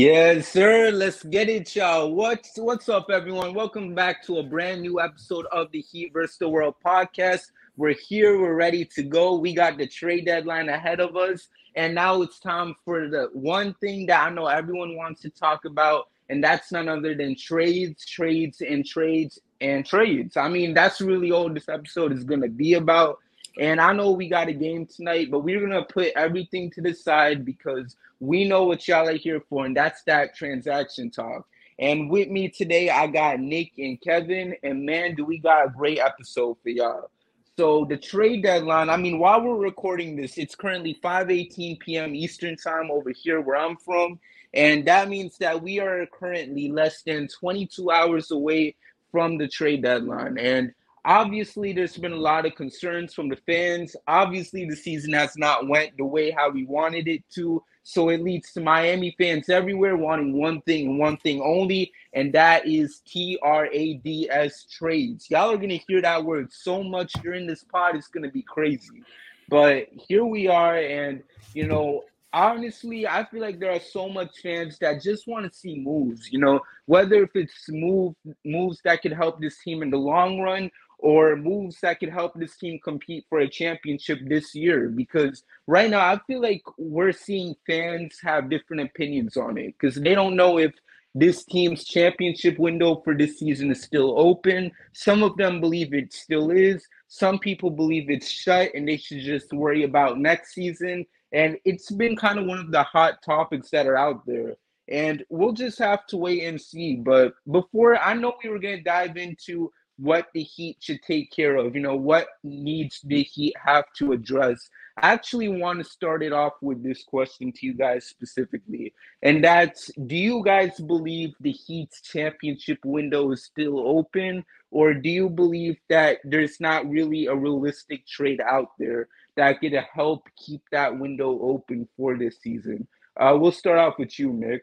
Yes, sir. Let's get it, y'all. What's what's up, everyone? Welcome back to a brand new episode of the Heat vs. the World podcast. We're here, we're ready to go. We got the trade deadline ahead of us, and now it's time for the one thing that I know everyone wants to talk about, and that's none other than trades, trades, and trades and trades. I mean, that's really all this episode is gonna be about. And I know we got a game tonight, but we're gonna put everything to the side because we know what y'all are here for, and that's that transaction talk. And with me today, I got Nick and Kevin, and man, do we got a great episode for y'all. So the trade deadline, I mean, while we're recording this, it's currently 5:18 p.m. Eastern time over here where I'm from, and that means that we are currently less than 22 hours away from the trade deadline. And obviously there's been a lot of concerns from the fans obviously the season has not went the way how we wanted it to so it leads to miami fans everywhere wanting one thing one thing only and that is t-r-a-d-s trades y'all are going to hear that word so much during this pod it's going to be crazy but here we are and you know honestly, I feel like there are so much fans that just want to see moves. You know, whether if it's move moves that could help this team in the long run, or moves that could help this team compete for a championship this year. Because right now, I feel like we're seeing fans have different opinions on it because they don't know if this team's championship window for this season is still open. Some of them believe it still is. Some people believe it's shut and they should just worry about next season. And it's been kind of one of the hot topics that are out there. And we'll just have to wait and see. But before I know we were going to dive into what the Heat should take care of, you know, what needs the Heat have to address. I actually want to start it off with this question to you guys specifically. And that's do you guys believe the Heat's championship window is still open? Or do you believe that there's not really a realistic trade out there that could help keep that window open for this season? Uh, we'll start off with you, Nick.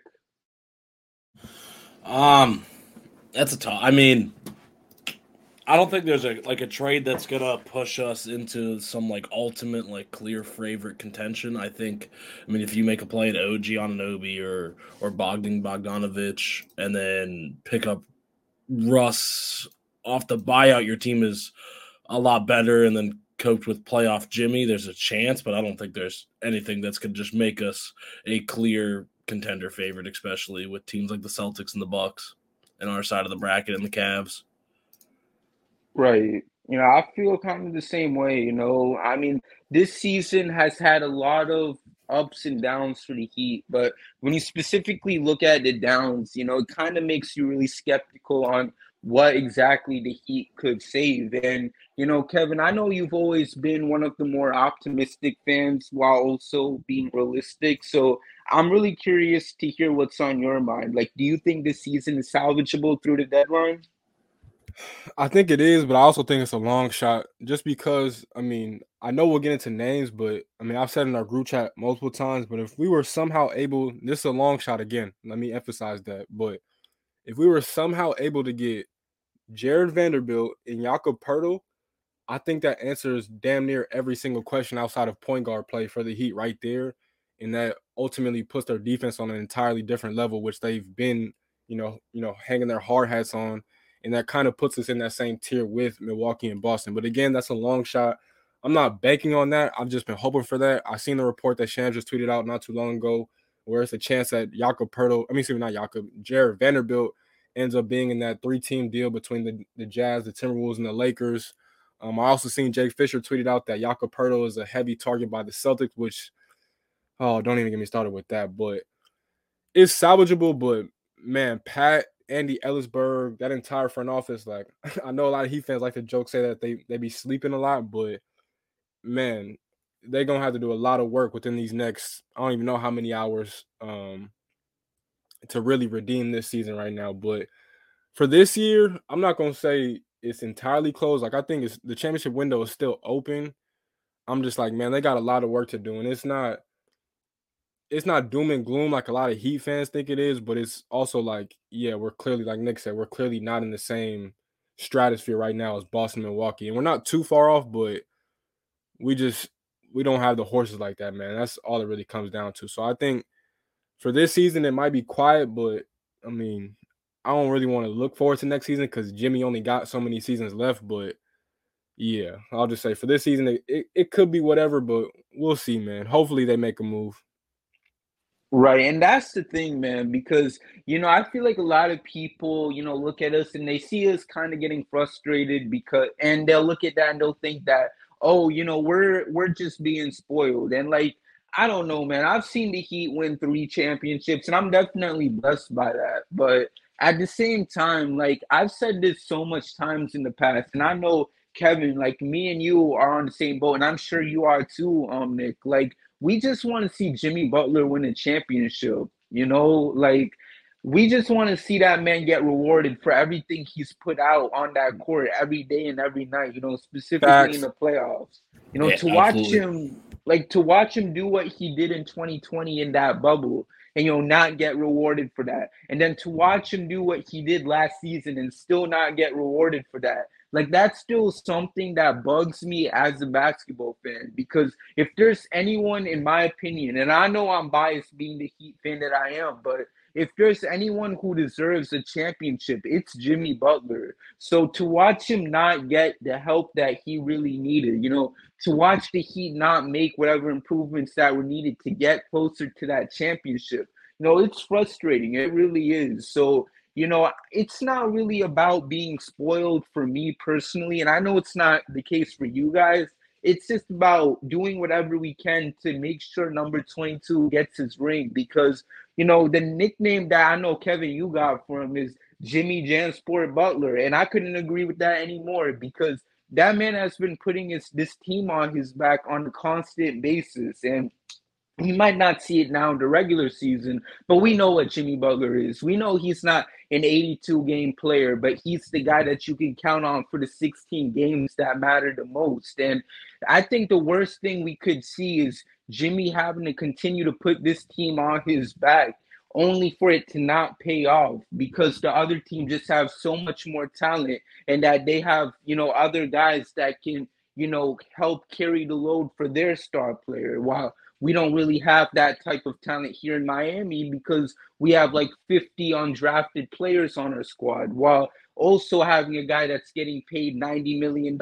Um, that's a tough. I mean, I don't think there's a like a trade that's gonna push us into some like ultimate like clear favorite contention. I think, I mean, if you make a play at OG on Anunoby or or Bogdan Bogdanovich, and then pick up Russ off the buyout, your team is a lot better, and then coached with playoff Jimmy. There's a chance, but I don't think there's anything that's gonna just make us a clear contender favorite, especially with teams like the Celtics and the Bucks and our side of the bracket and the Cavs. Right. You know, I feel kind of the same way. You know, I mean, this season has had a lot of ups and downs for the Heat, but when you specifically look at the downs, you know, it kind of makes you really skeptical on what exactly the Heat could save. And, you know, Kevin, I know you've always been one of the more optimistic fans while also being realistic. So I'm really curious to hear what's on your mind. Like, do you think this season is salvageable through the deadline? I think it is, but I also think it's a long shot just because I mean, I know we'll get into names, but I mean, I've said in our group chat multiple times, but if we were somehow able, this is a long shot again, let me emphasize that, but if we were somehow able to get Jarred Vanderbilt and Jakob Poeltl, I think that answers damn near every single question outside of point guard play for the Heat right there. And that ultimately puts their defense on an entirely different level, which they've been, you know, you know, hanging their hard hats on and that kind of puts us in that same tier with Milwaukee and Boston. But again, that's a long shot. I'm not banking on that. I've just been hoping for that. I seen the report that Shams just tweeted out not too long ago, where it's a chance that Jakob Poeltl, I mean, excuse me, not Jakob, Jarred Vanderbilt ends up being in that three-team deal between the, the Jazz, the Timberwolves, and the Lakers. Um, I also seen Jake Fisher tweeted out that Jakob Poeltl is a heavy target by the Celtics, which, oh, don't even get me started with that. But it's salvageable. But man, Pat Andy Elisburg, that entire front office, like I know a lot of Heat fans like to joke say that they they be sleeping a lot, but man, they're gonna have to do a lot of work within these next I don't even know how many hours um to really redeem this season right now. But for this year, I'm not gonna say it's entirely closed. Like I think it's the championship window is still open. I'm just like, man, they got a lot of work to do, and it's not it's not doom and gloom like a lot of Heat fans think it is, but it's also like, yeah, we're clearly, like Nick said, we're clearly not in the same stratosphere right now as Boston, Milwaukee, and we're not too far off, but we just we don't have the horses like that, man. That's all it really comes down to. So I think for this season it might be quiet, but I mean, I don't really want to look forward to next season because Jimmy only got so many seasons left. But yeah, I'll just say for this season it, it, it could be whatever, but we'll see, man. Hopefully they make a move. Right. And that's the thing, man, because, you know, I feel like a lot of people, you know, look at us and they see us kind of getting frustrated because, and they'll look at that and they'll think that, oh, you know, we're, we're just being spoiled. And like, I don't know, man. I've seen the Heat win three championships and I'm definitely blessed by that. But at the same time, like, I've said this so much times in the past, and I know Kevin, like me and you are on the same boat, and I'm sure you are too, um, Nick. Like we just want to see Jimmy Butler win a championship. You know, like we just want to see that man get rewarded for everything he's put out on that mm. court every day and every night. You know, specifically Facts. in the playoffs. You know, yeah, to watch absolutely. him, like to watch him do what he did in 2020 in that bubble and you know not get rewarded for that and then to watch him do what he did last season and still not get rewarded for that like that's still something that bugs me as a basketball fan because if there's anyone, in my opinion, and I know I'm biased being the Heat fan that I am, but if there's anyone who deserves a championship, it's Jimmy Butler. So to watch him not get the help that he really needed, you know, to watch the Heat not make whatever improvements that were needed to get closer to that championship, you know, it's frustrating. It really is. So you know, it's not really about being spoiled for me personally. And I know it's not the case for you guys. It's just about doing whatever we can to make sure number 22 gets his ring because, you know, the nickname that I know Kevin you got for him is Jimmy JanSport Butler. And I couldn't agree with that anymore because that man has been putting his this team on his back on a constant basis. And we might not see it now in the regular season, but we know what Jimmy Butler is. We know he's not an 82 game player, but he's the guy that you can count on for the 16 games that matter the most. And I think the worst thing we could see is Jimmy having to continue to put this team on his back only for it to not pay off because the other team just have so much more talent and that they have, you know, other guys that can, you know, help carry the load for their star player while we don't really have that type of talent here in Miami because we have like 50 undrafted players on our squad while also having a guy that's getting paid $90 million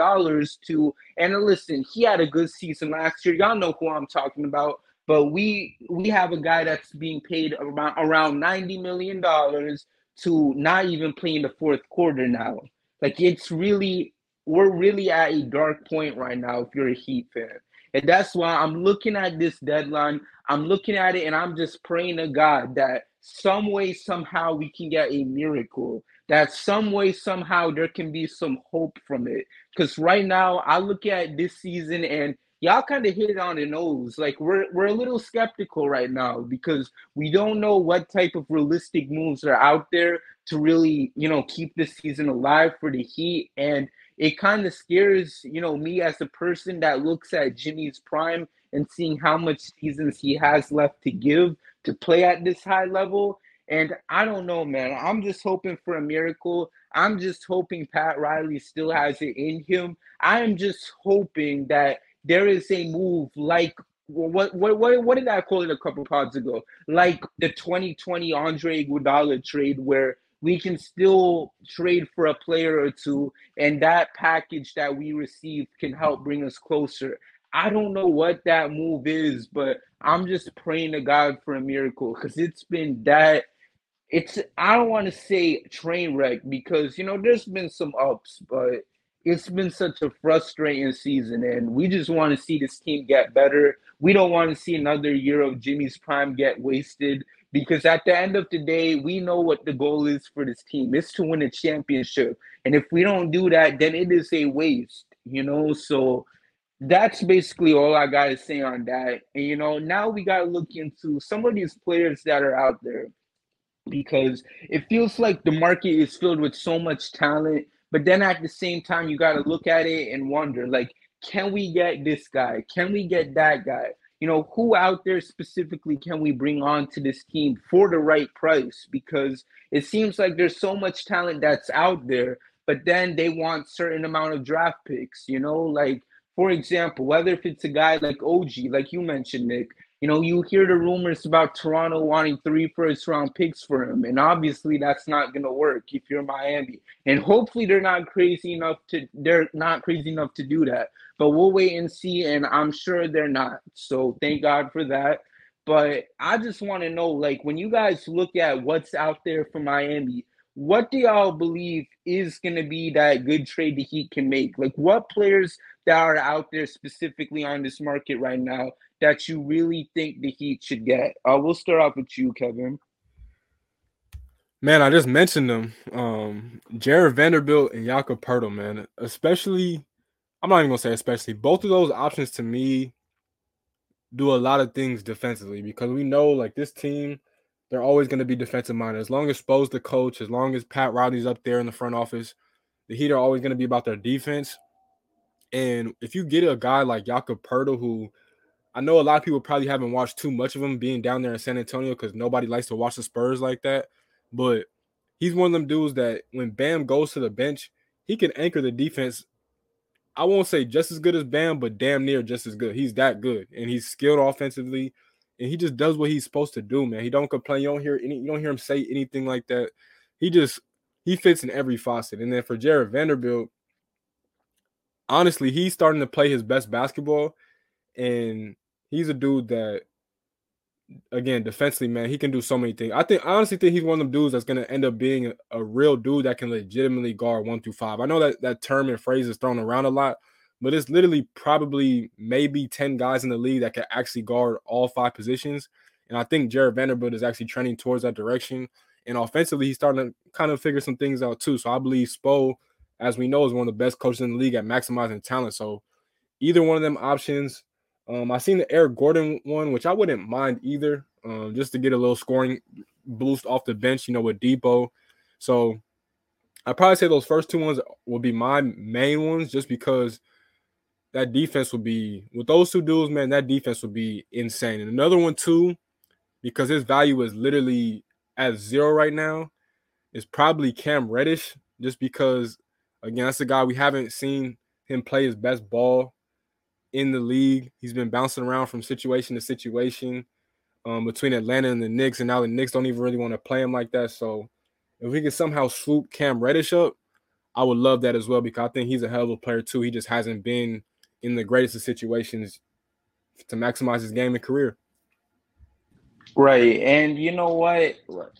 to and listen, he had a good season last year. Y'all know who I'm talking about. But we we have a guy that's being paid around around $90 million to not even play in the fourth quarter now. Like it's really we're really at a dark point right now if you're a Heat fan. And that's why I'm looking at this deadline. I'm looking at it and I'm just praying to God that some way, somehow we can get a miracle. That some way, somehow there can be some hope from it. Because right now, I look at this season and y'all kind of hit it on the nose. Like we're we're a little skeptical right now because we don't know what type of realistic moves are out there to really, you know, keep this season alive for the Heat. And it kind of scares you know me as a person that looks at Jimmy's prime and seeing how much seasons he has left to give to play at this high level. And I don't know, man. I'm just hoping for a miracle. I'm just hoping Pat Riley still has it in him. I am just hoping that there is a move like what what what, what did I call it a couple pods ago? Like the 2020 Andre Iguodala trade where we can still trade for a player or two, and that package that we receive can help bring us closer. I don't know what that move is, but I'm just praying to God for a miracle because it's been that. It's I don't want to say train wreck because you know there's been some ups, but it's been such a frustrating season, and we just want to see this team get better. We don't want to see another year of Jimmy's prime get wasted because at the end of the day, we know what the goal is for this team. It's to win a championship. And if we don't do that, then it is a waste, you know? So that's basically all I got to say on that. And, you know, now we got to look into some of these players that are out there. because it feels like the market is filled with so much talent. But then at the same time, you got to look at it and wonder, like, can we get this guy? Can we get that guy? You know, who out there specifically can we bring on to this team for the right price? Because it seems like there's so much talent that's out there, but then they want certain amount of draft picks, you know, like for example, whether if it's a guy like OG, like you mentioned, Nick, you know, you hear the rumors about Toronto wanting three first round picks for him. And obviously that's not gonna work if you're Miami. And hopefully they're not crazy enough to they're not crazy enough to do that. But we'll wait and see, and I'm sure they're not. So thank God for that. But I just want to know, like, when you guys look at what's out there for Miami, what do y'all believe is going to be that good trade the Heat can make? Like, what players that are out there specifically on this market right now that you really think the Heat should get? Uh, we'll start off with you, Kevin. Man, I just mentioned them. Um, Jarred Vanderbilt and Jakob Poeltl, man. Especially, I'm not even gonna say especially. Both of those options to me do a lot of things defensively because we know like this team – they're always to be defensive minded. As long as Spo's the coach, as long as Pat Riley's up there in the front office, the Heat are always to be about their defense. And if you get a guy like Jakob Poeltl, who I know a lot of people probably haven't watched too much of him being down there in San Antonio because nobody likes to watch the Spurs like that. But he's one of them dudes that when Bam goes to the bench, he can anchor the defense. I won't say just as good as Bam, but damn near just as good. He's that good. And he's skilled offensively and he just does what he's supposed to do, man. He don't complain. You don't hear any. You don't hear him say anything like that. He just he fits in every faucet. And then for Jarred Vanderbilt, honestly, he's starting to play his best basketball, and he's a dude that, again, defensively, man, he can do so many things. I think I honestly think he's one of them dudes that's gonna end up being a, a real dude that can legitimately guard one through five. I know that that term and phrase is thrown around a lot, but it's literally probably maybe 10 guys in the league that can actually guard all five positions. And I think Jarred Vanderbilt is actually trending towards that direction. And offensively, he's starting to kind of figure some things out too. So I believe Spo, as we know, is one of the best coaches in the league at maximizing talent. So either one of them options. Um, I seen the Eric Gordon one, which I wouldn't mind either, um, just to get a little scoring boost off the bench, you know, with Dipo. So I'd probably say those first two ones will be my main ones just because – that defense will be with those two dudes, man. That defense will be insane. And another one too, because his value is literally at zero right now, is probably Cam Reddish, just because again, that's a guy we haven't seen him play his best ball in the league. He's been bouncing around from situation to situation um, between Atlanta and the Knicks, and now the Knicks don't even really want to play him like that. So if we can somehow swoop Cam Reddish up, I would love that as well because I think he's a hell of a player too. He just hasn't been in the greatest of situations to maximize his game and career. Right. And you know what?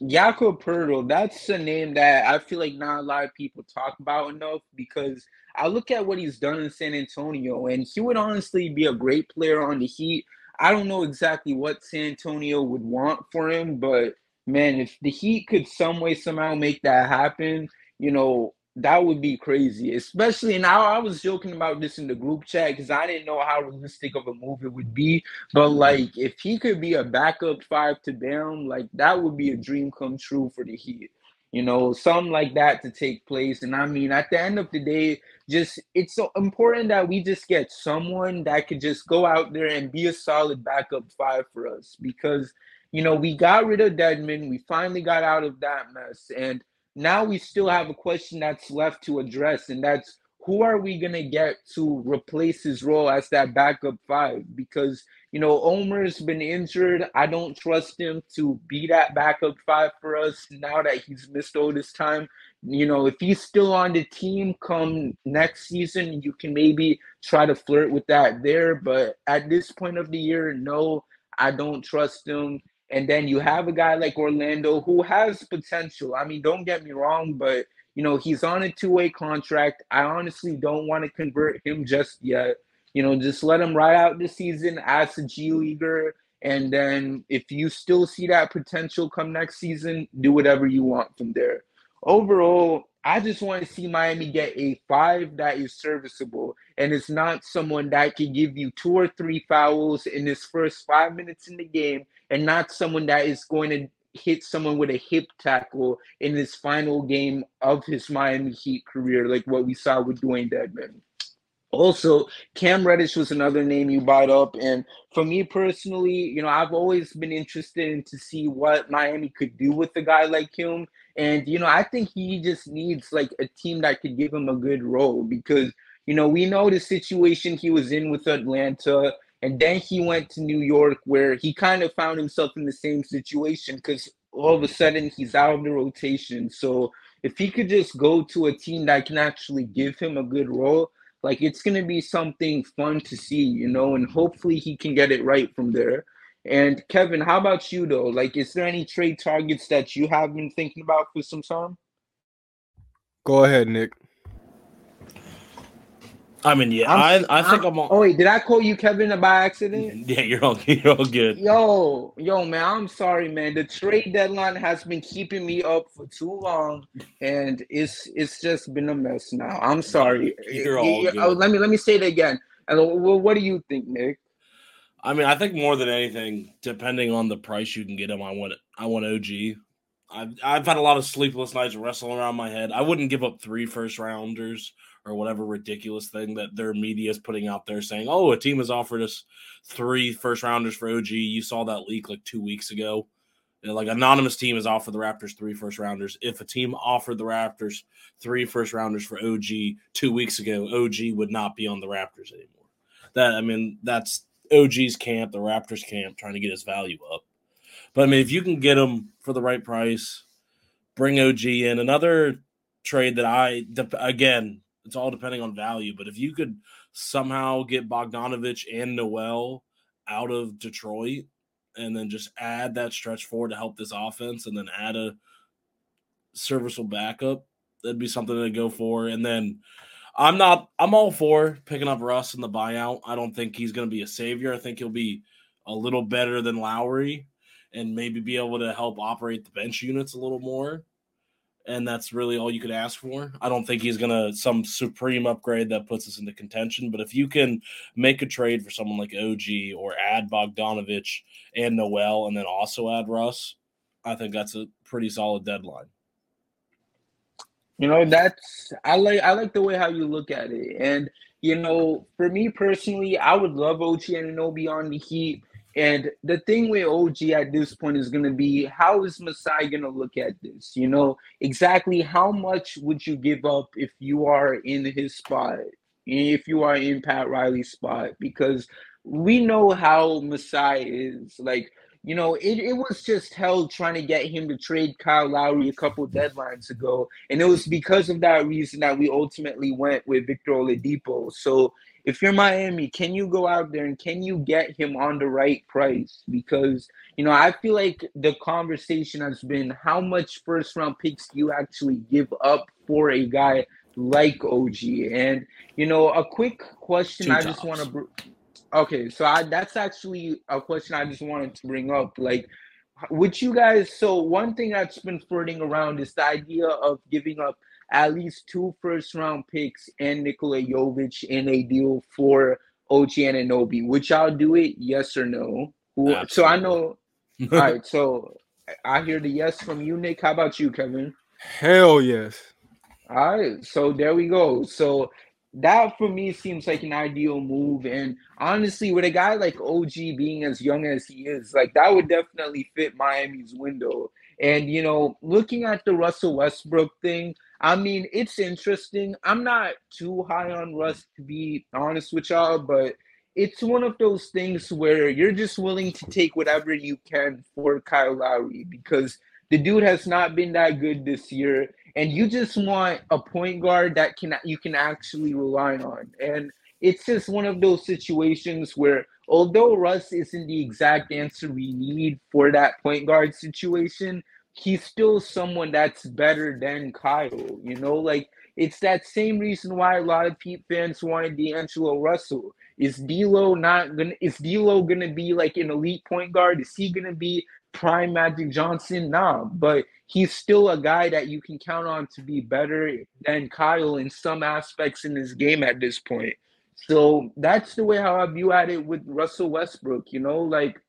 Jakob Poeltl, that's a name that I feel like not a lot of people talk about enough because I look at what he's done in San Antonio and he would honestly be a great player on the Heat. I don't know exactly what San Antonio would want for him, but man, if the Heat could some way somehow make that happen, you know, that would be crazy, especially now. I was joking about this in the group chat because I didn't know how realistic of a move it would be. But like, if he could be a backup five to Bam, like that would be a dream come true for the Heat. You know, something like that to take place. And I mean, at the end of the day, just it's so important that we just get someone that could just go out there and be a solid backup five for us because you know we got rid of Dedmon, we finally got out of that mess, and now we still have a question that's left to address, and that's who are we gonna get to replace his role as that backup five? Because you know Omer's been injured. I don't trust him to be that backup five for us now that he's missed all this time. You know, if he's still on the team come next season, you can maybe try to flirt with that there. But at this point of the year, no, I don't trust him. And then you have a guy like Orlando who has potential. I mean, don't get me wrong, but you know, he's on a two-way contract. I honestly don't want to convert him just yet. You know, just let him ride out the season as a G leaguer. And then if you still see that potential come next season, do whatever you want from there. Overall, I just want to see Miami get a five that is serviceable and it's not someone that can give you two or three fouls in his first five minutes in the game and not someone that is going to hit someone with a hip tackle in his final game of his Miami Heat career, like what we saw with Dewayne Dedmon. Also, Cam Reddish was another name you brought up, and for me personally, you know, I've always been interested in to see what Miami could do with a guy like him, and you know, I think he just needs like a team that could give him a good role because you know we know the situation he was in with Atlanta, and then he went to New York where he kind of found himself in the same situation because all of a sudden he's out of the rotation. So if he could just go to a team that can actually give him a good role like it's going to be something fun to see, you know, and hopefully he can get it right from there. And Kevin, how about you though? Like, is there any trade targets that you have been thinking about for some time? Go ahead, Nick. I mean, yeah, I'm, I, I think I'm, I'm, on. Oh wait, did I call you Kevin by accident? Yeah, you're all you're all good. Yo, yo, man, I'm sorry, man. The trade deadline has been keeping me up for too long, and it's it's just been a mess now. I'm sorry. You're all oh, good. Oh, let me let me say it again. Well, what do you think, Nick? I mean, I think more than anything, depending on the price you can get him, I want. I want OG. I've I've had a lot of sleepless nights wrestling around my head. I wouldn't give up three first rounders or whatever ridiculous thing that their media is putting out there saying, "Oh, a team has offered us three first rounders for OG." You saw that leak like two weeks ago. You know, like anonymous team has offered the Raptors three first rounders. If a team offered the Raptors three first rounders for OG two weeks ago, OG would not be on the Raptors anymore. That I mean, that's OG's camp, the Raptors camp, trying to get his value up. But I mean, if you can get him for the right price, bring OG in. Another trade that I again it's all depending on value. But if you could somehow get Bogdanovich and Noel out of Detroit and then just add that stretch forward to help this offense and then add a serviceable backup, that'd be something to go for. And then I'm not I'm all for picking up Russ in the buyout. I don't think he's gonna be a savior. I think he'll be a little better than Lowry and maybe be able to help operate the bench units a little more and that's really all you could ask for. I don't think he's gonna some supreme upgrade that puts us into contention. But if you can make a trade for someone like OG or add Bogdanovich and Noel, and then also add Russ, I think that's a pretty solid deadline. You know, that's I like I like the way how you look at it. And you know, for me personally, I would love OG Anunoby on the Heat. And the thing with OG at this point is going to be how is Masai going to look at this? You know, exactly how much would you give up if you are in his spot, if you are in Pat Riley's spot? Because we know how Masai is. Like, you know, it, it was just hell trying to get him to trade Kyle Lowry a couple deadlines ago. And it was because of that reason that we ultimately went with Victor Oladipo. So if you're Miami, can you go out there and can you get him on the right price? Because, you know, I feel like the conversation has been how much first round picks do you actually give up for a guy like OG? And, you know, a quick question Two I just want to. Br- okay, so I, that's actually a question I just wanted to bring up. Like, would you guys? So, one thing that's been flirting around is the idea of giving up at least two first round picks and Nikola Jovic in a deal for OG Anunoby. Would y'all do it? Yes or no? So I know. all right. So I hear the yes from you, Nick. How about you, Kevin? Hell yes. All right. So there we go. So that for me seems like an ideal move. And honestly, with a guy like OG being as young as he is, like that would definitely fit Miami's window. And you know, looking at the Russell Westbrook thing, I mean, it's interesting. I'm not too high on Russ to be honest with y'all, but it's one of those things where you're just willing to take whatever you can for Kyle Lowry because the dude has not been that good this year, and you just want a point guard that can you can actually rely on. And it's just one of those situations where although Russ isn't the exact answer we need for that point guard situation, he's still someone that's better than Kyle. You know, like it's that same reason why a lot of Heat fans wanted D'Angelo Russell. Is D'Lo not gonna? Is D'Lo gonna be like an elite point guard? Is he gonna be prime Magic Johnson? Nah, but he's still a guy that you can count on to be better than Kyle in some aspects in his game at this point. So that's the way how I view at it with Russell Westbrook. You know, like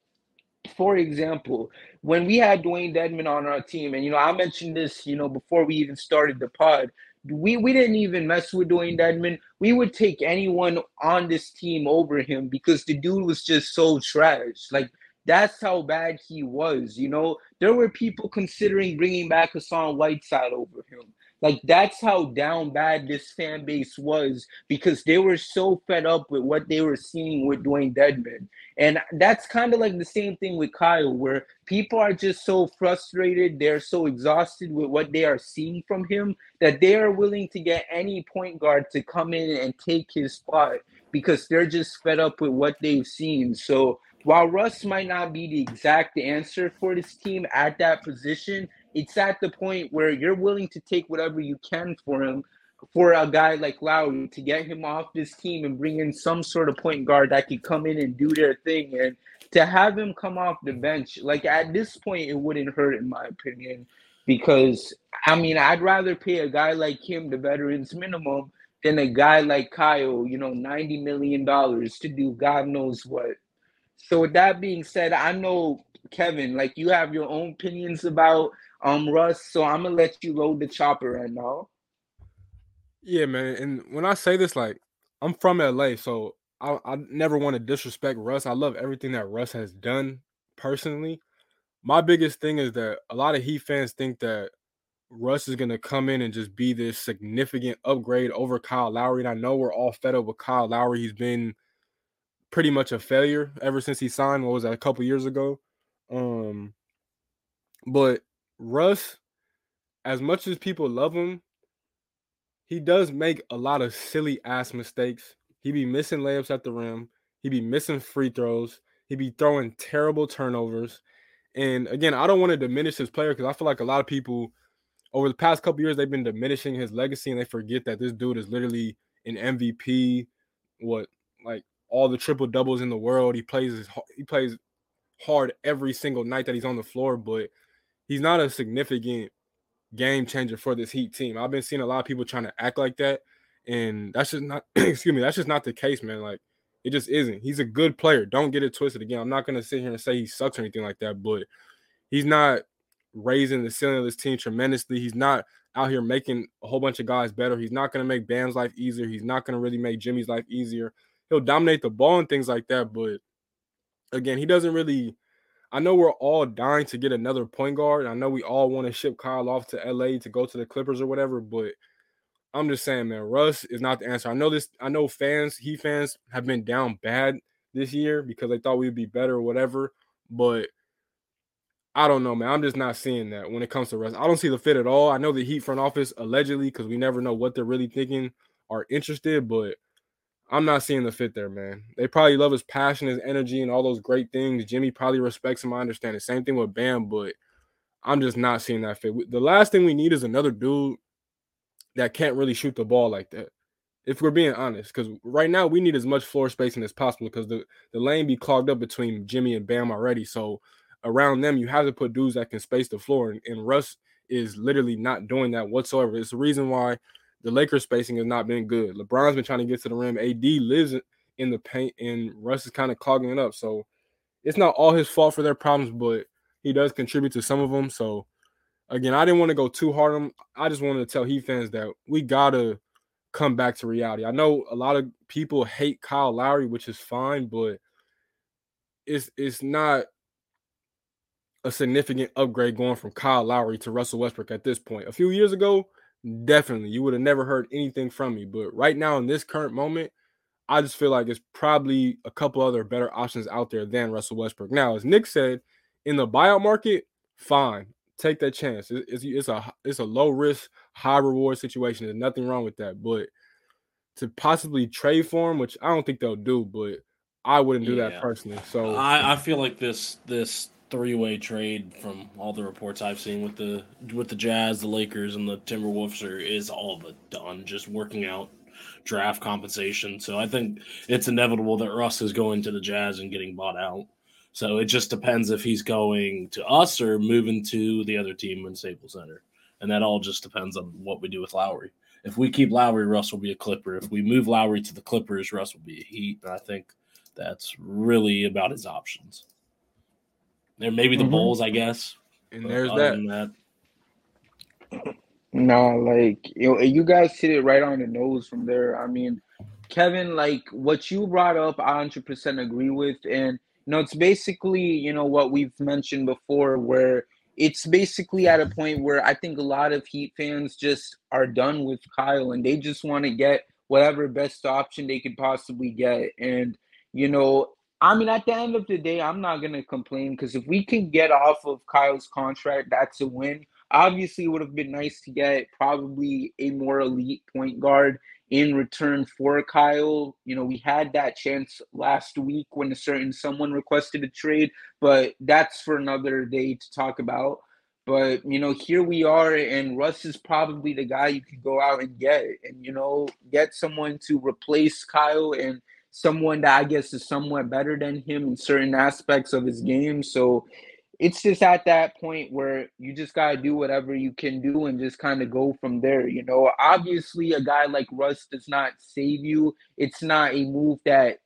for example, when we had Dewayne Dedmon on our team, and you know, I mentioned this, you know, before we even started the pod, we we didn't even mess with Dewayne Dedmon. We would take anyone on this team over him because the dude was just so trash. Like that's how bad he was. You know, there were people considering bringing back Hassan Whiteside over him. Like that's how down bad this fan base was because they were so fed up with what they were seeing with Dewayne Dedmon. And that's kind of like the same thing with Kyle, where people are just so frustrated, they're so exhausted with what they are seeing from him that they are willing to get any point guard to come in and take his spot because they're just fed up with what they've seen. So while Russ might not be the exact answer for this team at that position, it's at the point where you're willing to take whatever you can for him for a guy like Lowry to get him off this team and bring in some sort of point guard that could come in and do their thing and to have him come off the bench like at this point it wouldn't hurt in my opinion because I mean I'd rather pay a guy like him the veterans minimum than a guy like Kyle, you know, 90 million dollars to do God knows what. So with that being said, I know Kevin, like you have your own opinions about um, Russ, so I'm gonna let you load the chopper right now. Yeah, man. And when I say this, like I'm from LA, so I, I never want to disrespect Russ. I love everything that Russ has done personally. My biggest thing is that a lot of Heat fans think that Russ is gonna come in and just be this significant upgrade over Kyle Lowry. And I know we're all fed up with Kyle Lowry. He's been pretty much a failure ever since he signed. What was that? A couple years ago. Um, but Russ, as much as people love him, he does make a lot of silly ass mistakes. He be missing layups at the rim. He be missing free throws. He be throwing terrible turnovers. And again, I don't want to diminish his player because I feel like a lot of people over the past couple years they've been diminishing his legacy and they forget that this dude is literally an MVP. What like all the triple doubles in the world. He plays his, he plays hard every single night that he's on the floor, but he's not a significant game changer for this Heat team. I've been seeing a lot of people trying to act like that, and that's just not. excuse me, that's just not the case, man. Like it just isn't. He's a good player. Don't get it twisted. Again, I'm not gonna sit here and say he sucks or anything like that, but he's not raising the ceiling of this team tremendously. He's not out here making a whole bunch of guys better. He's not gonna make Bam's life easier. He's not gonna really make Jimmy's life easier. He'll dominate the ball and things like that, but again, he doesn't really I know we're all dying to get another point guard. I know we all want to ship Kyle off to LA to go to the Clippers or whatever, but I'm just saying, man, Russ is not the answer. I know this, I know fans, he fans have been down bad this year because they thought we'd be better or whatever, but I don't know, man. I'm just not seeing that when it comes to Russ. I don't see the fit at all. I know the Heat front office allegedly, because we never know what they're really thinking, are interested, but I'm not seeing the fit there, man. They probably love his passion, his energy, and all those great things. Jimmy probably respects him. I understand the same thing with Bam, but I'm just not seeing that fit. The last thing we need is another dude that can't really shoot the ball like that. If we're being honest, because right now we need as much floor spacing as possible because the, the lane be clogged up between Jimmy and Bam already. So around them, you have to put dudes that can space the floor. And, and Russ is literally not doing that whatsoever. It's the reason why the Lakers spacing has not been good. LeBron's been trying to get to the rim. AD lives in the paint, and Russ is kind of clogging it up. So it's not all his fault for their problems, but he does contribute to some of them. So again, I didn't want to go too hard on. I just wanted to tell Heat fans that we gotta come back to reality. I know a lot of people hate Kyle Lowry, which is fine, but it's it's not a significant upgrade going from Kyle Lowry to Russell Westbrook at this point. A few years ago, definitely you would have never heard anything from me. But right now, in this current moment, I just feel like it's probably a couple other better options out there than Russell Westbrook. Now, as Nick said, in the buyout market, fine, take that chance. It's, it's a it's a low risk, high reward situation. There's nothing wrong with that. But to possibly trade for him, which I don't think they'll do, but I wouldn't do yeah. that personally. So I, I feel like this this three-way trade from all the reports I've seen with the with the Jazz, the Lakers, and the Timberwolves are, is all but done. Just working out draft compensation. So I think it's inevitable that Russ is going to the Jazz and getting bought out. So it just depends if he's going to us or moving to the other team in Staples Center. And that all just depends on what we do with Lowry. If we keep Lowry, Russ will be a Clipper. If we move Lowry to the Clippers, Russ will be a Heat. And I think that's really about his options. There maybe the Mhm. Bulls, I guess. And but there's that. than that. No, like you know, you guys hit it right on the nose from there. I mean, Kevin, like what you brought up, I 100% agree with, and you know, it's basically you know what we've mentioned before, where it's basically at a point where I think a lot of Heat fans just are done with Kyle, and they just want to get whatever best option they could possibly get, and you know. I mean, at the end of the day, I'm not gonna complain because if we can get off of Kyle's contract, that's a win. Obviously, it would have been nice to get probably a more elite point guard in return for Kyle. You know, we had that chance last week when a certain someone requested a trade, but that's for another day to talk about. But you know, here we are, and Russ is probably the guy you could go out and get, and you know, get someone to replace Kyle and someone that I guess is somewhat better than him in certain aspects of his game. So it's just at that point where you just gotta do whatever you can do and just kind of go from there. You know, obviously a guy like Russ does not save you. It's not a move that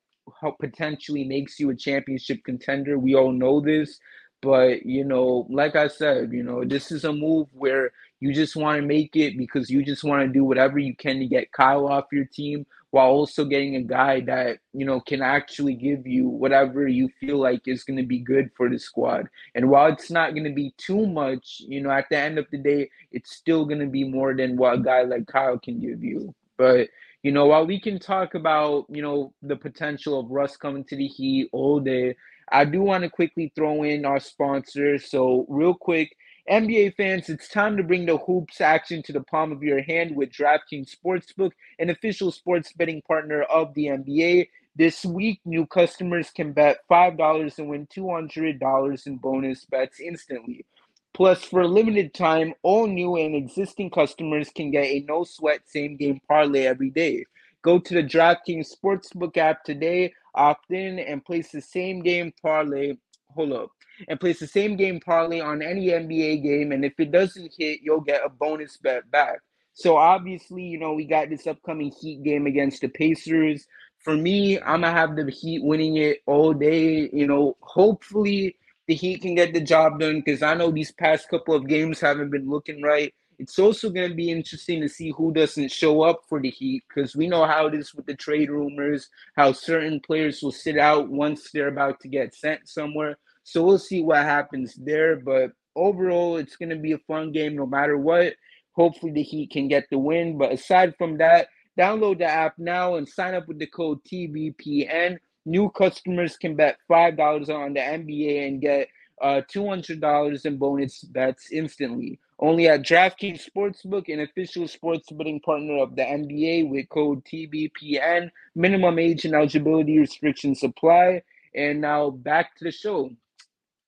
potentially makes you a championship contender. We all know this. But, you know, like I said, you know, this is a move where you just want to make it because you just want to do whatever you can to get Kyle off your team while also getting a guy that, you know, can actually give you whatever you feel like is going to be good for the squad. And while it's not going to be too much, you know, at the end of the day, it's still going to be more than what a guy like Kyle can give you. But, you know, while we can talk about, you know, the potential of Russ coming to the Heat all day, I do want to quickly throw in our sponsors. So, real quick, NBA fans, it's time to bring the hoops action to the palm of your hand with DraftKings Sportsbook, an official sports betting partner of the NBA. This week, new customers can bet $5 and win $200 in bonus bets instantly. Plus, for a limited time, all new and existing customers can get a no sweat same game parlay every day. Go to the DraftKings Sportsbook app today, opt in, and place the same game parlay. Hold up. And place the same game parlay on any NBA game. And if it doesn't hit, you'll get a bonus bet back. So obviously, you know, we got this upcoming Heat game against the Pacers. For me, I'm gonna have the Heat winning it all day. You know, hopefully the Heat can get the job done because I know these past couple of games haven't been looking right. It's also going to be interesting to see who doesn't show up for the Heat because we know how it is with the trade rumors, how certain players will sit out once they're about to get sent somewhere. So we'll see what happens there. But overall, it's going to be a fun game no matter what. Hopefully, the Heat can get the win. But aside from that, download the app now and sign up with the code TBPN. New customers can bet $5 on the NBA and get uh, $200 in bonus bets instantly. Only at DraftKings Sportsbook, an official sports betting partner of the NBA with code TBPN. Minimum age and eligibility restrictions apply. And now back to the show.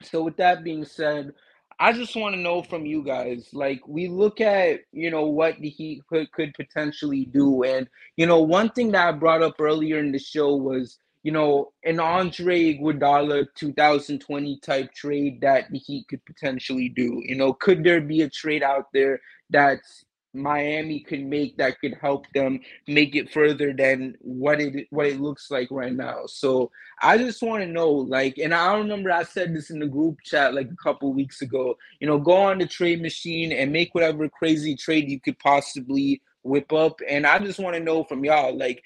So, with that being said, I just want to know from you guys like, we look at, you know, what the Heat could, potentially do. And, you know, one thing that I brought up earlier in the show was, you know, an Andre Iguodala 2020 type trade that the Heat could potentially do. You know, could there be a trade out there that's Miami could make that could help them make it further than what it what it looks like right now. So I just want to know, like, and I remember I said this in the group chat like a couple weeks ago. You know, go on the trade machine and make whatever crazy trade you could possibly whip up. And I just want to know from y'all, like,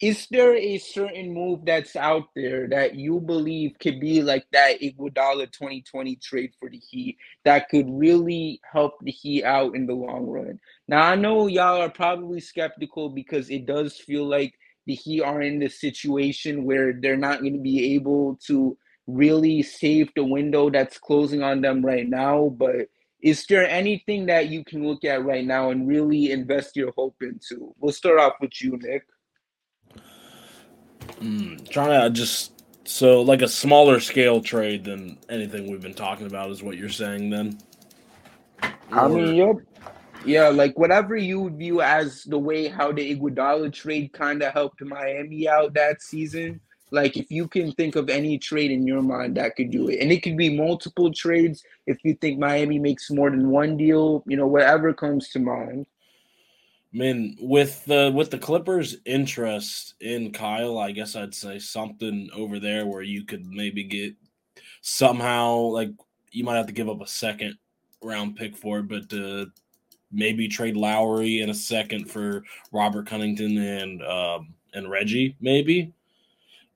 is there a certain move that's out there that you believe could be like that Iguodala 2020 trade for the Heat that could really help the Heat out in the long run? Now I know y'all are probably skeptical because it does feel like the Heat are in this situation where they're not going to be able to really save the window that's closing on them right now. But is there anything that you can look at right now and really invest your hope into? We'll start off with you, Nick. Mm, trying to just so like a smaller scale trade than anything we've been talking about is what you're saying then. I mean, yep. Yeah, like whatever you view as the way how the Iguodala trade kind of helped Miami out that season. Like, if you can think of any trade in your mind that could do it, and it could be multiple trades. If you think Miami makes more than one deal, you know, whatever comes to mind. I mean, with the with the Clippers' interest in Kyle, I guess I'd say something over there where you could maybe get somehow like you might have to give up a second round pick for it, but uh, maybe trade Lowry in a second for Robert Covington and um, and Reggie, maybe.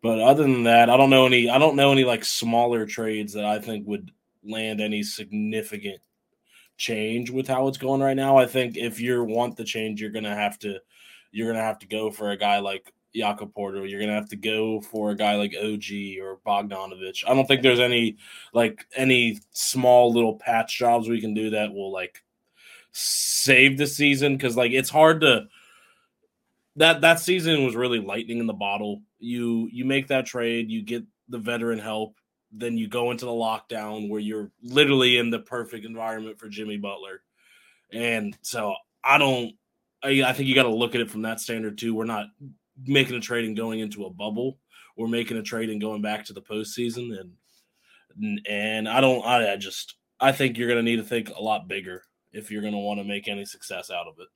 But other than that, I don't know any. I don't know any like smaller trades that I think would land any significant change with how it's going right now. I think if you want the change, you're gonna have to you're gonna have to go for a guy like Jakob Poeltl. You're gonna have to go for a guy like OG or Bogdanovich. I don't think there's any like any small little patch jobs we can do that will like save the season because like it's hard to that that season was really lightning in the bottle. You you make that trade, you get the veteran help, then you go into the lockdown where you're literally in the perfect environment for Jimmy Butler. And so I don't I, I think you got to look at it from that standard too. We're not making a trade and going into a bubble. We're making a trade and going back to the postseason and and I don't I, I just I think you're going to need to think a lot bigger if you're going to want to make any success out of it.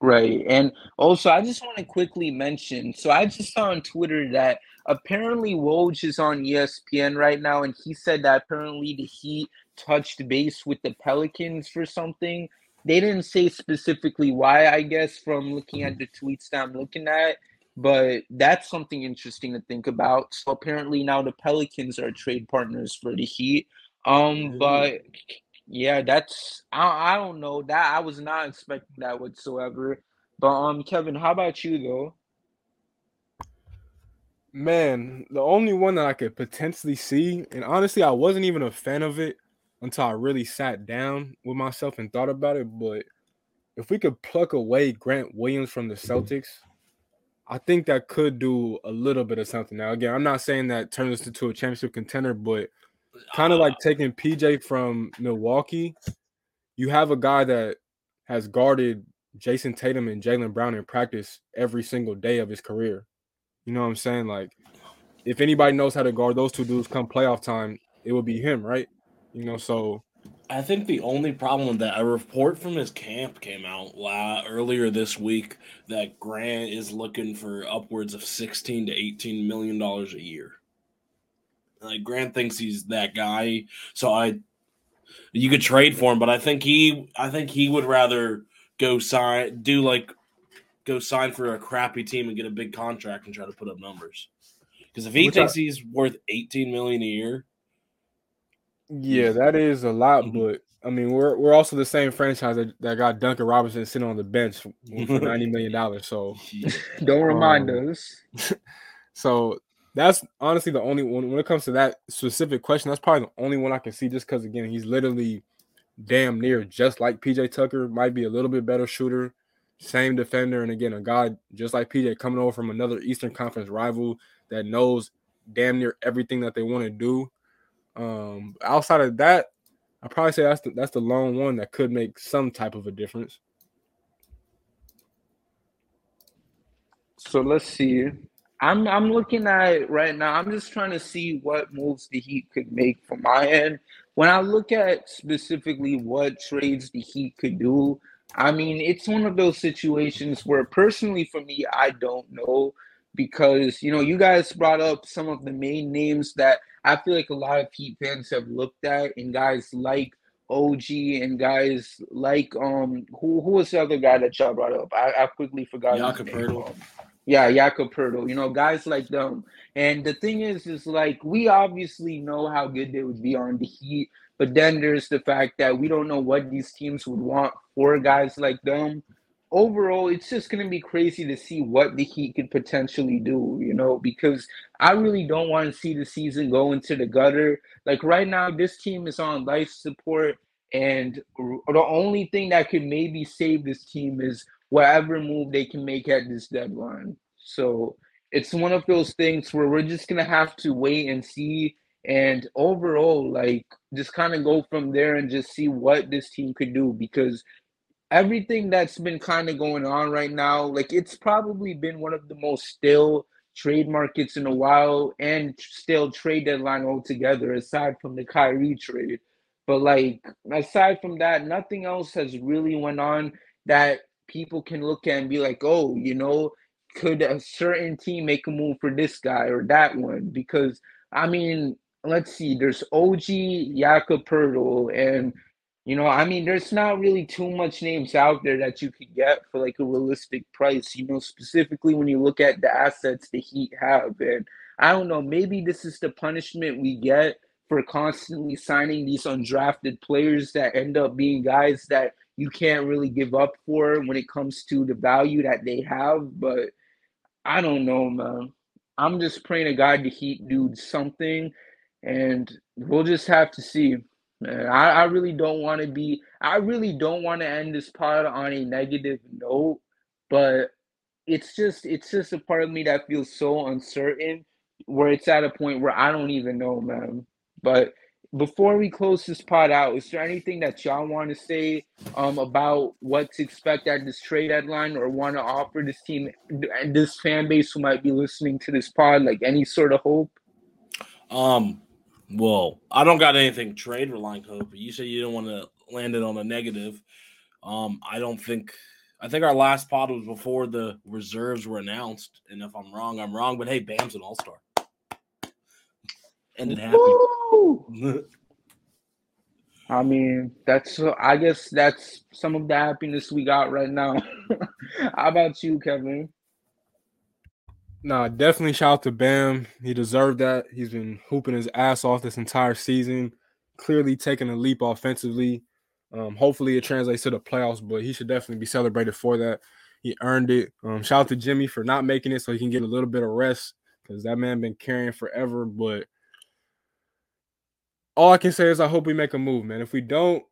Right. And also, I just want to quickly mention so I just saw on Twitter that apparently Woj is on ESPN right now, and he said that apparently the Heat touched base with the Pelicans for something. They didn't say specifically why, I guess, from looking at the tweets that I'm looking at, but that's something interesting to think about. So apparently now the Pelicans are trade partners for the Heat. Um, but yeah, that's I, I don't know that I was not expecting that whatsoever. But um, Kevin, how about you though? Man, the only one that I could potentially see, and honestly, I wasn't even a fan of it until I really sat down with myself and thought about it. But if we could pluck away Grant Williams from the Celtics, I think that could do a little bit of something. Now, again, I'm not saying that turns us into a championship contender, but kind of like ah. taking PJ from Milwaukee. You have a guy that has guarded Jayson Tatum and Jaylen Brown in practice every single day of his career. You know what I'm saying? Like, if anybody knows how to guard those two dudes come playoff time, it would be him, right? You know, so I think the only problem that a report from his camp came out la- earlier this week that Grant is looking for upwards of 16 to 18 million dollars a year. Like Grant thinks he's that guy, so I you could trade for him, but I think he I think he would rather go sign do like go sign for a crappy team and get a big contract and try to put up numbers. Because if he Which thinks I, he's worth 18 million a year, yeah, that is a lot, mm-hmm. but I mean, we're we're also the same franchise that, that got Duncan Robinson sitting on the bench for ninety million dollars. So don't remind um, us. So that's honestly the only one when it comes to that specific question. That's probably the only one I can see, just because again, he's literally damn near just like PJ Tucker. Might be a little bit better shooter, same defender, and again, a guy just like PJ coming over from another Eastern Conference rival that knows damn near everything that they want to do. Um, outside of that, I probably say that's the, that's the lone one that could make some type of a difference. So let's see. I'm I'm looking at right now. I'm just trying to see what moves the Heat could make from my end. When I look at specifically what trades the Heat could do, I mean, it's one of those situations where personally for me, I don't know because you know, you guys brought up some of the main names that I feel like a lot of Heat fans have looked at and guys like OG and guys like um who who was the other guy that y'all brought up? I, I quickly forgot. Jakob. Yeah, Jakob you know, guys like them. And the thing is, is like we obviously know how good they would be on the Heat, but then there's the fact that we don't know what these teams would want for guys like them. Overall, it's just gonna be crazy to see what the Heat could potentially do, you know, because I really don't want to see the season go into the gutter. Like right now, this team is on life support, and the only thing that could maybe save this team is whatever move they can make at this deadline. So it's one of those things where we're just gonna have to wait and see and overall like just kind of go from there and just see what this team could do because everything that's been kind of going on right now like it's probably been one of the most still trade markets in a while and still trade deadline altogether aside from the Kyrie trade but like aside from that nothing else has really went on that people can look at and be like, oh, you know, could a certain team make a move for this guy or that one? Because I mean, let's see, there's OG Jakob Poeltl, and you know, I mean, there's not really too much names out there that you could get for like a realistic price. You know, specifically when you look at the assets the Heat have, and I don't know, maybe this is the punishment we get for constantly signing these undrafted players that end up being guys that you can't really give up for when it comes to the value that they have. But I don't know, man. I'm just praying to God to Heat do something, and we'll just have to see. Man, I, I really don't want to be. I really don't want to end this pod on a negative note, but it's just it's just a part of me that feels so uncertain, where it's at a point where I don't even know, man. But before we close this pod out, is there anything that y'all want to say um, about what to expect at this trade deadline or want to offer this team and this fan base who might be listening to this pod, like any sort of hope? Um, well, I don't got anything trade relying hope. You said you don't want to land it on a negative. Um, I don't think. I think our last pod was before the reserves were announced, and if I'm wrong, I'm wrong. But hey, Bam's an All Star ended happy. I mean, that's I guess that's some of the happiness we got right now. How about you, Kevin? Nah, definitely shout out to Bam. He deserved that. He's been hooping his ass off this entire season. Clearly taking a leap offensively. Um, hopefully it translates to the playoffs, but he should definitely be celebrated for that. He earned it. Um, shout out to Jimmy for not making it so he can get a little bit of rest because that man been carrying forever. But all I can say is I hope we make a move, man. If we don't,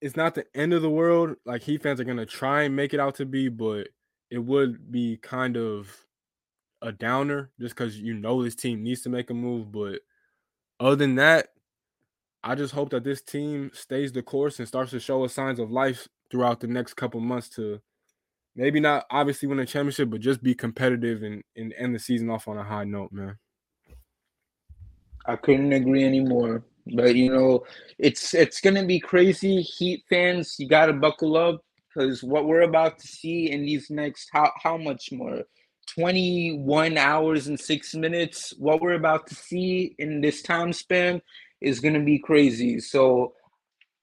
it's not the end of the world. Like Heat fans are gonna try and make it out to be, but it would be kind of a downer just because you know this team needs to make a move. But other than that, I just hope that this team stays the course and starts to show us signs of life throughout the next couple months to maybe not obviously win a championship, but just be competitive and, and end the season off on a high note, man. I couldn't agree anymore. But you know, it's it's gonna be crazy. Heat fans, you gotta buckle up because what we're about to see in these next how how much more 21 hours and six minutes what we're about to see in this time span is going to be crazy so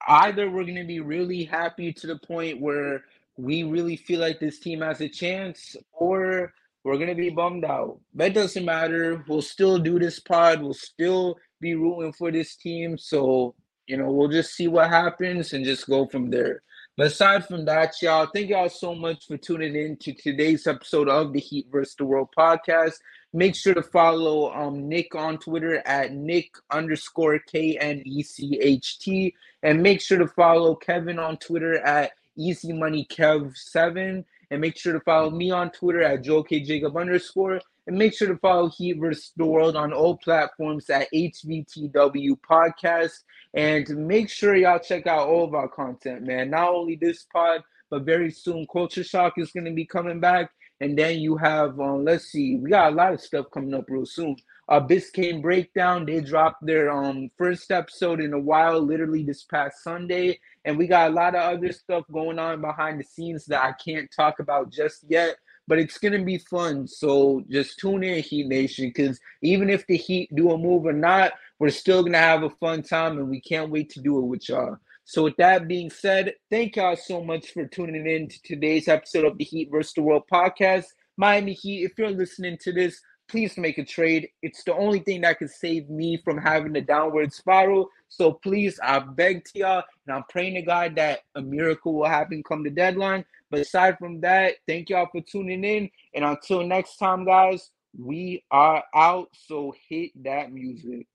either we're going to be really happy to the point where we really feel like this team has a chance or we're going to be bummed out that doesn't matter we'll still do this pod we'll still be rooting for this team. So, you know, we'll just see what happens and just go from there. But aside from that, y'all, thank y'all so much for tuning in to today's episode of the Heat vs. the World podcast. Make sure to follow um, Nick on Twitter at Nick underscore K N E C H T. And make sure to follow Kevin on Twitter at Easy Money Kev7. And make sure to follow me on Twitter at Joe K Jacob underscore. And make sure to follow Heat vs. the World on all platforms at HVTW Podcast. And make sure y'all check out all of our content, man. Not only this pod, but very soon Culture Shock is going to be coming back. And then you have, um, let's see, we got a lot of stuff coming up real soon. Uh, Biscayne Breakdown, they dropped their um first episode in a while, literally this past Sunday. And we got a lot of other stuff going on behind the scenes that I can't talk about just yet but it's gonna be fun. So just tune in, Heat Nation, because even if the Heat do a move or not, we're still gonna have a fun time, and we can't wait to do it with y'all. So with that being said, thank y'all so much for tuning in to today's episode of the Heat vs. the World podcast. Miami Heat, if you're listening to this, please make a trade. It's the only thing that can save me from having a downward spiral. So please, I beg to y'all, and I'm praying to God that a miracle will happen come the deadline. But aside from that, thank y'all for tuning in. And until next time, guys, we are out. So hit that music.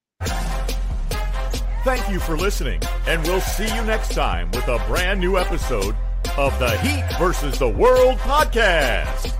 Thank you for listening, and we'll see you next time with a brand new episode of the Heat versus the World podcast.